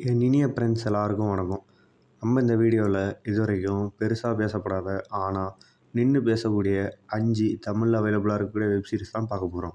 என் இனிய ஃப்ரெண்ட்ஸ் எல்லாருக்கும் வணக்கம். நம்ம இந்த வீடியோவில் இதுவரைக்கும் பெருசாக பேசப்படாத ஆனால் நின்று பேசக்கூடிய அஞ்சு தமிழில் அவைலபிளாக இருக்கக்கூடிய வெப் சீரிஸ் தான் பார்க்க போகிறோம்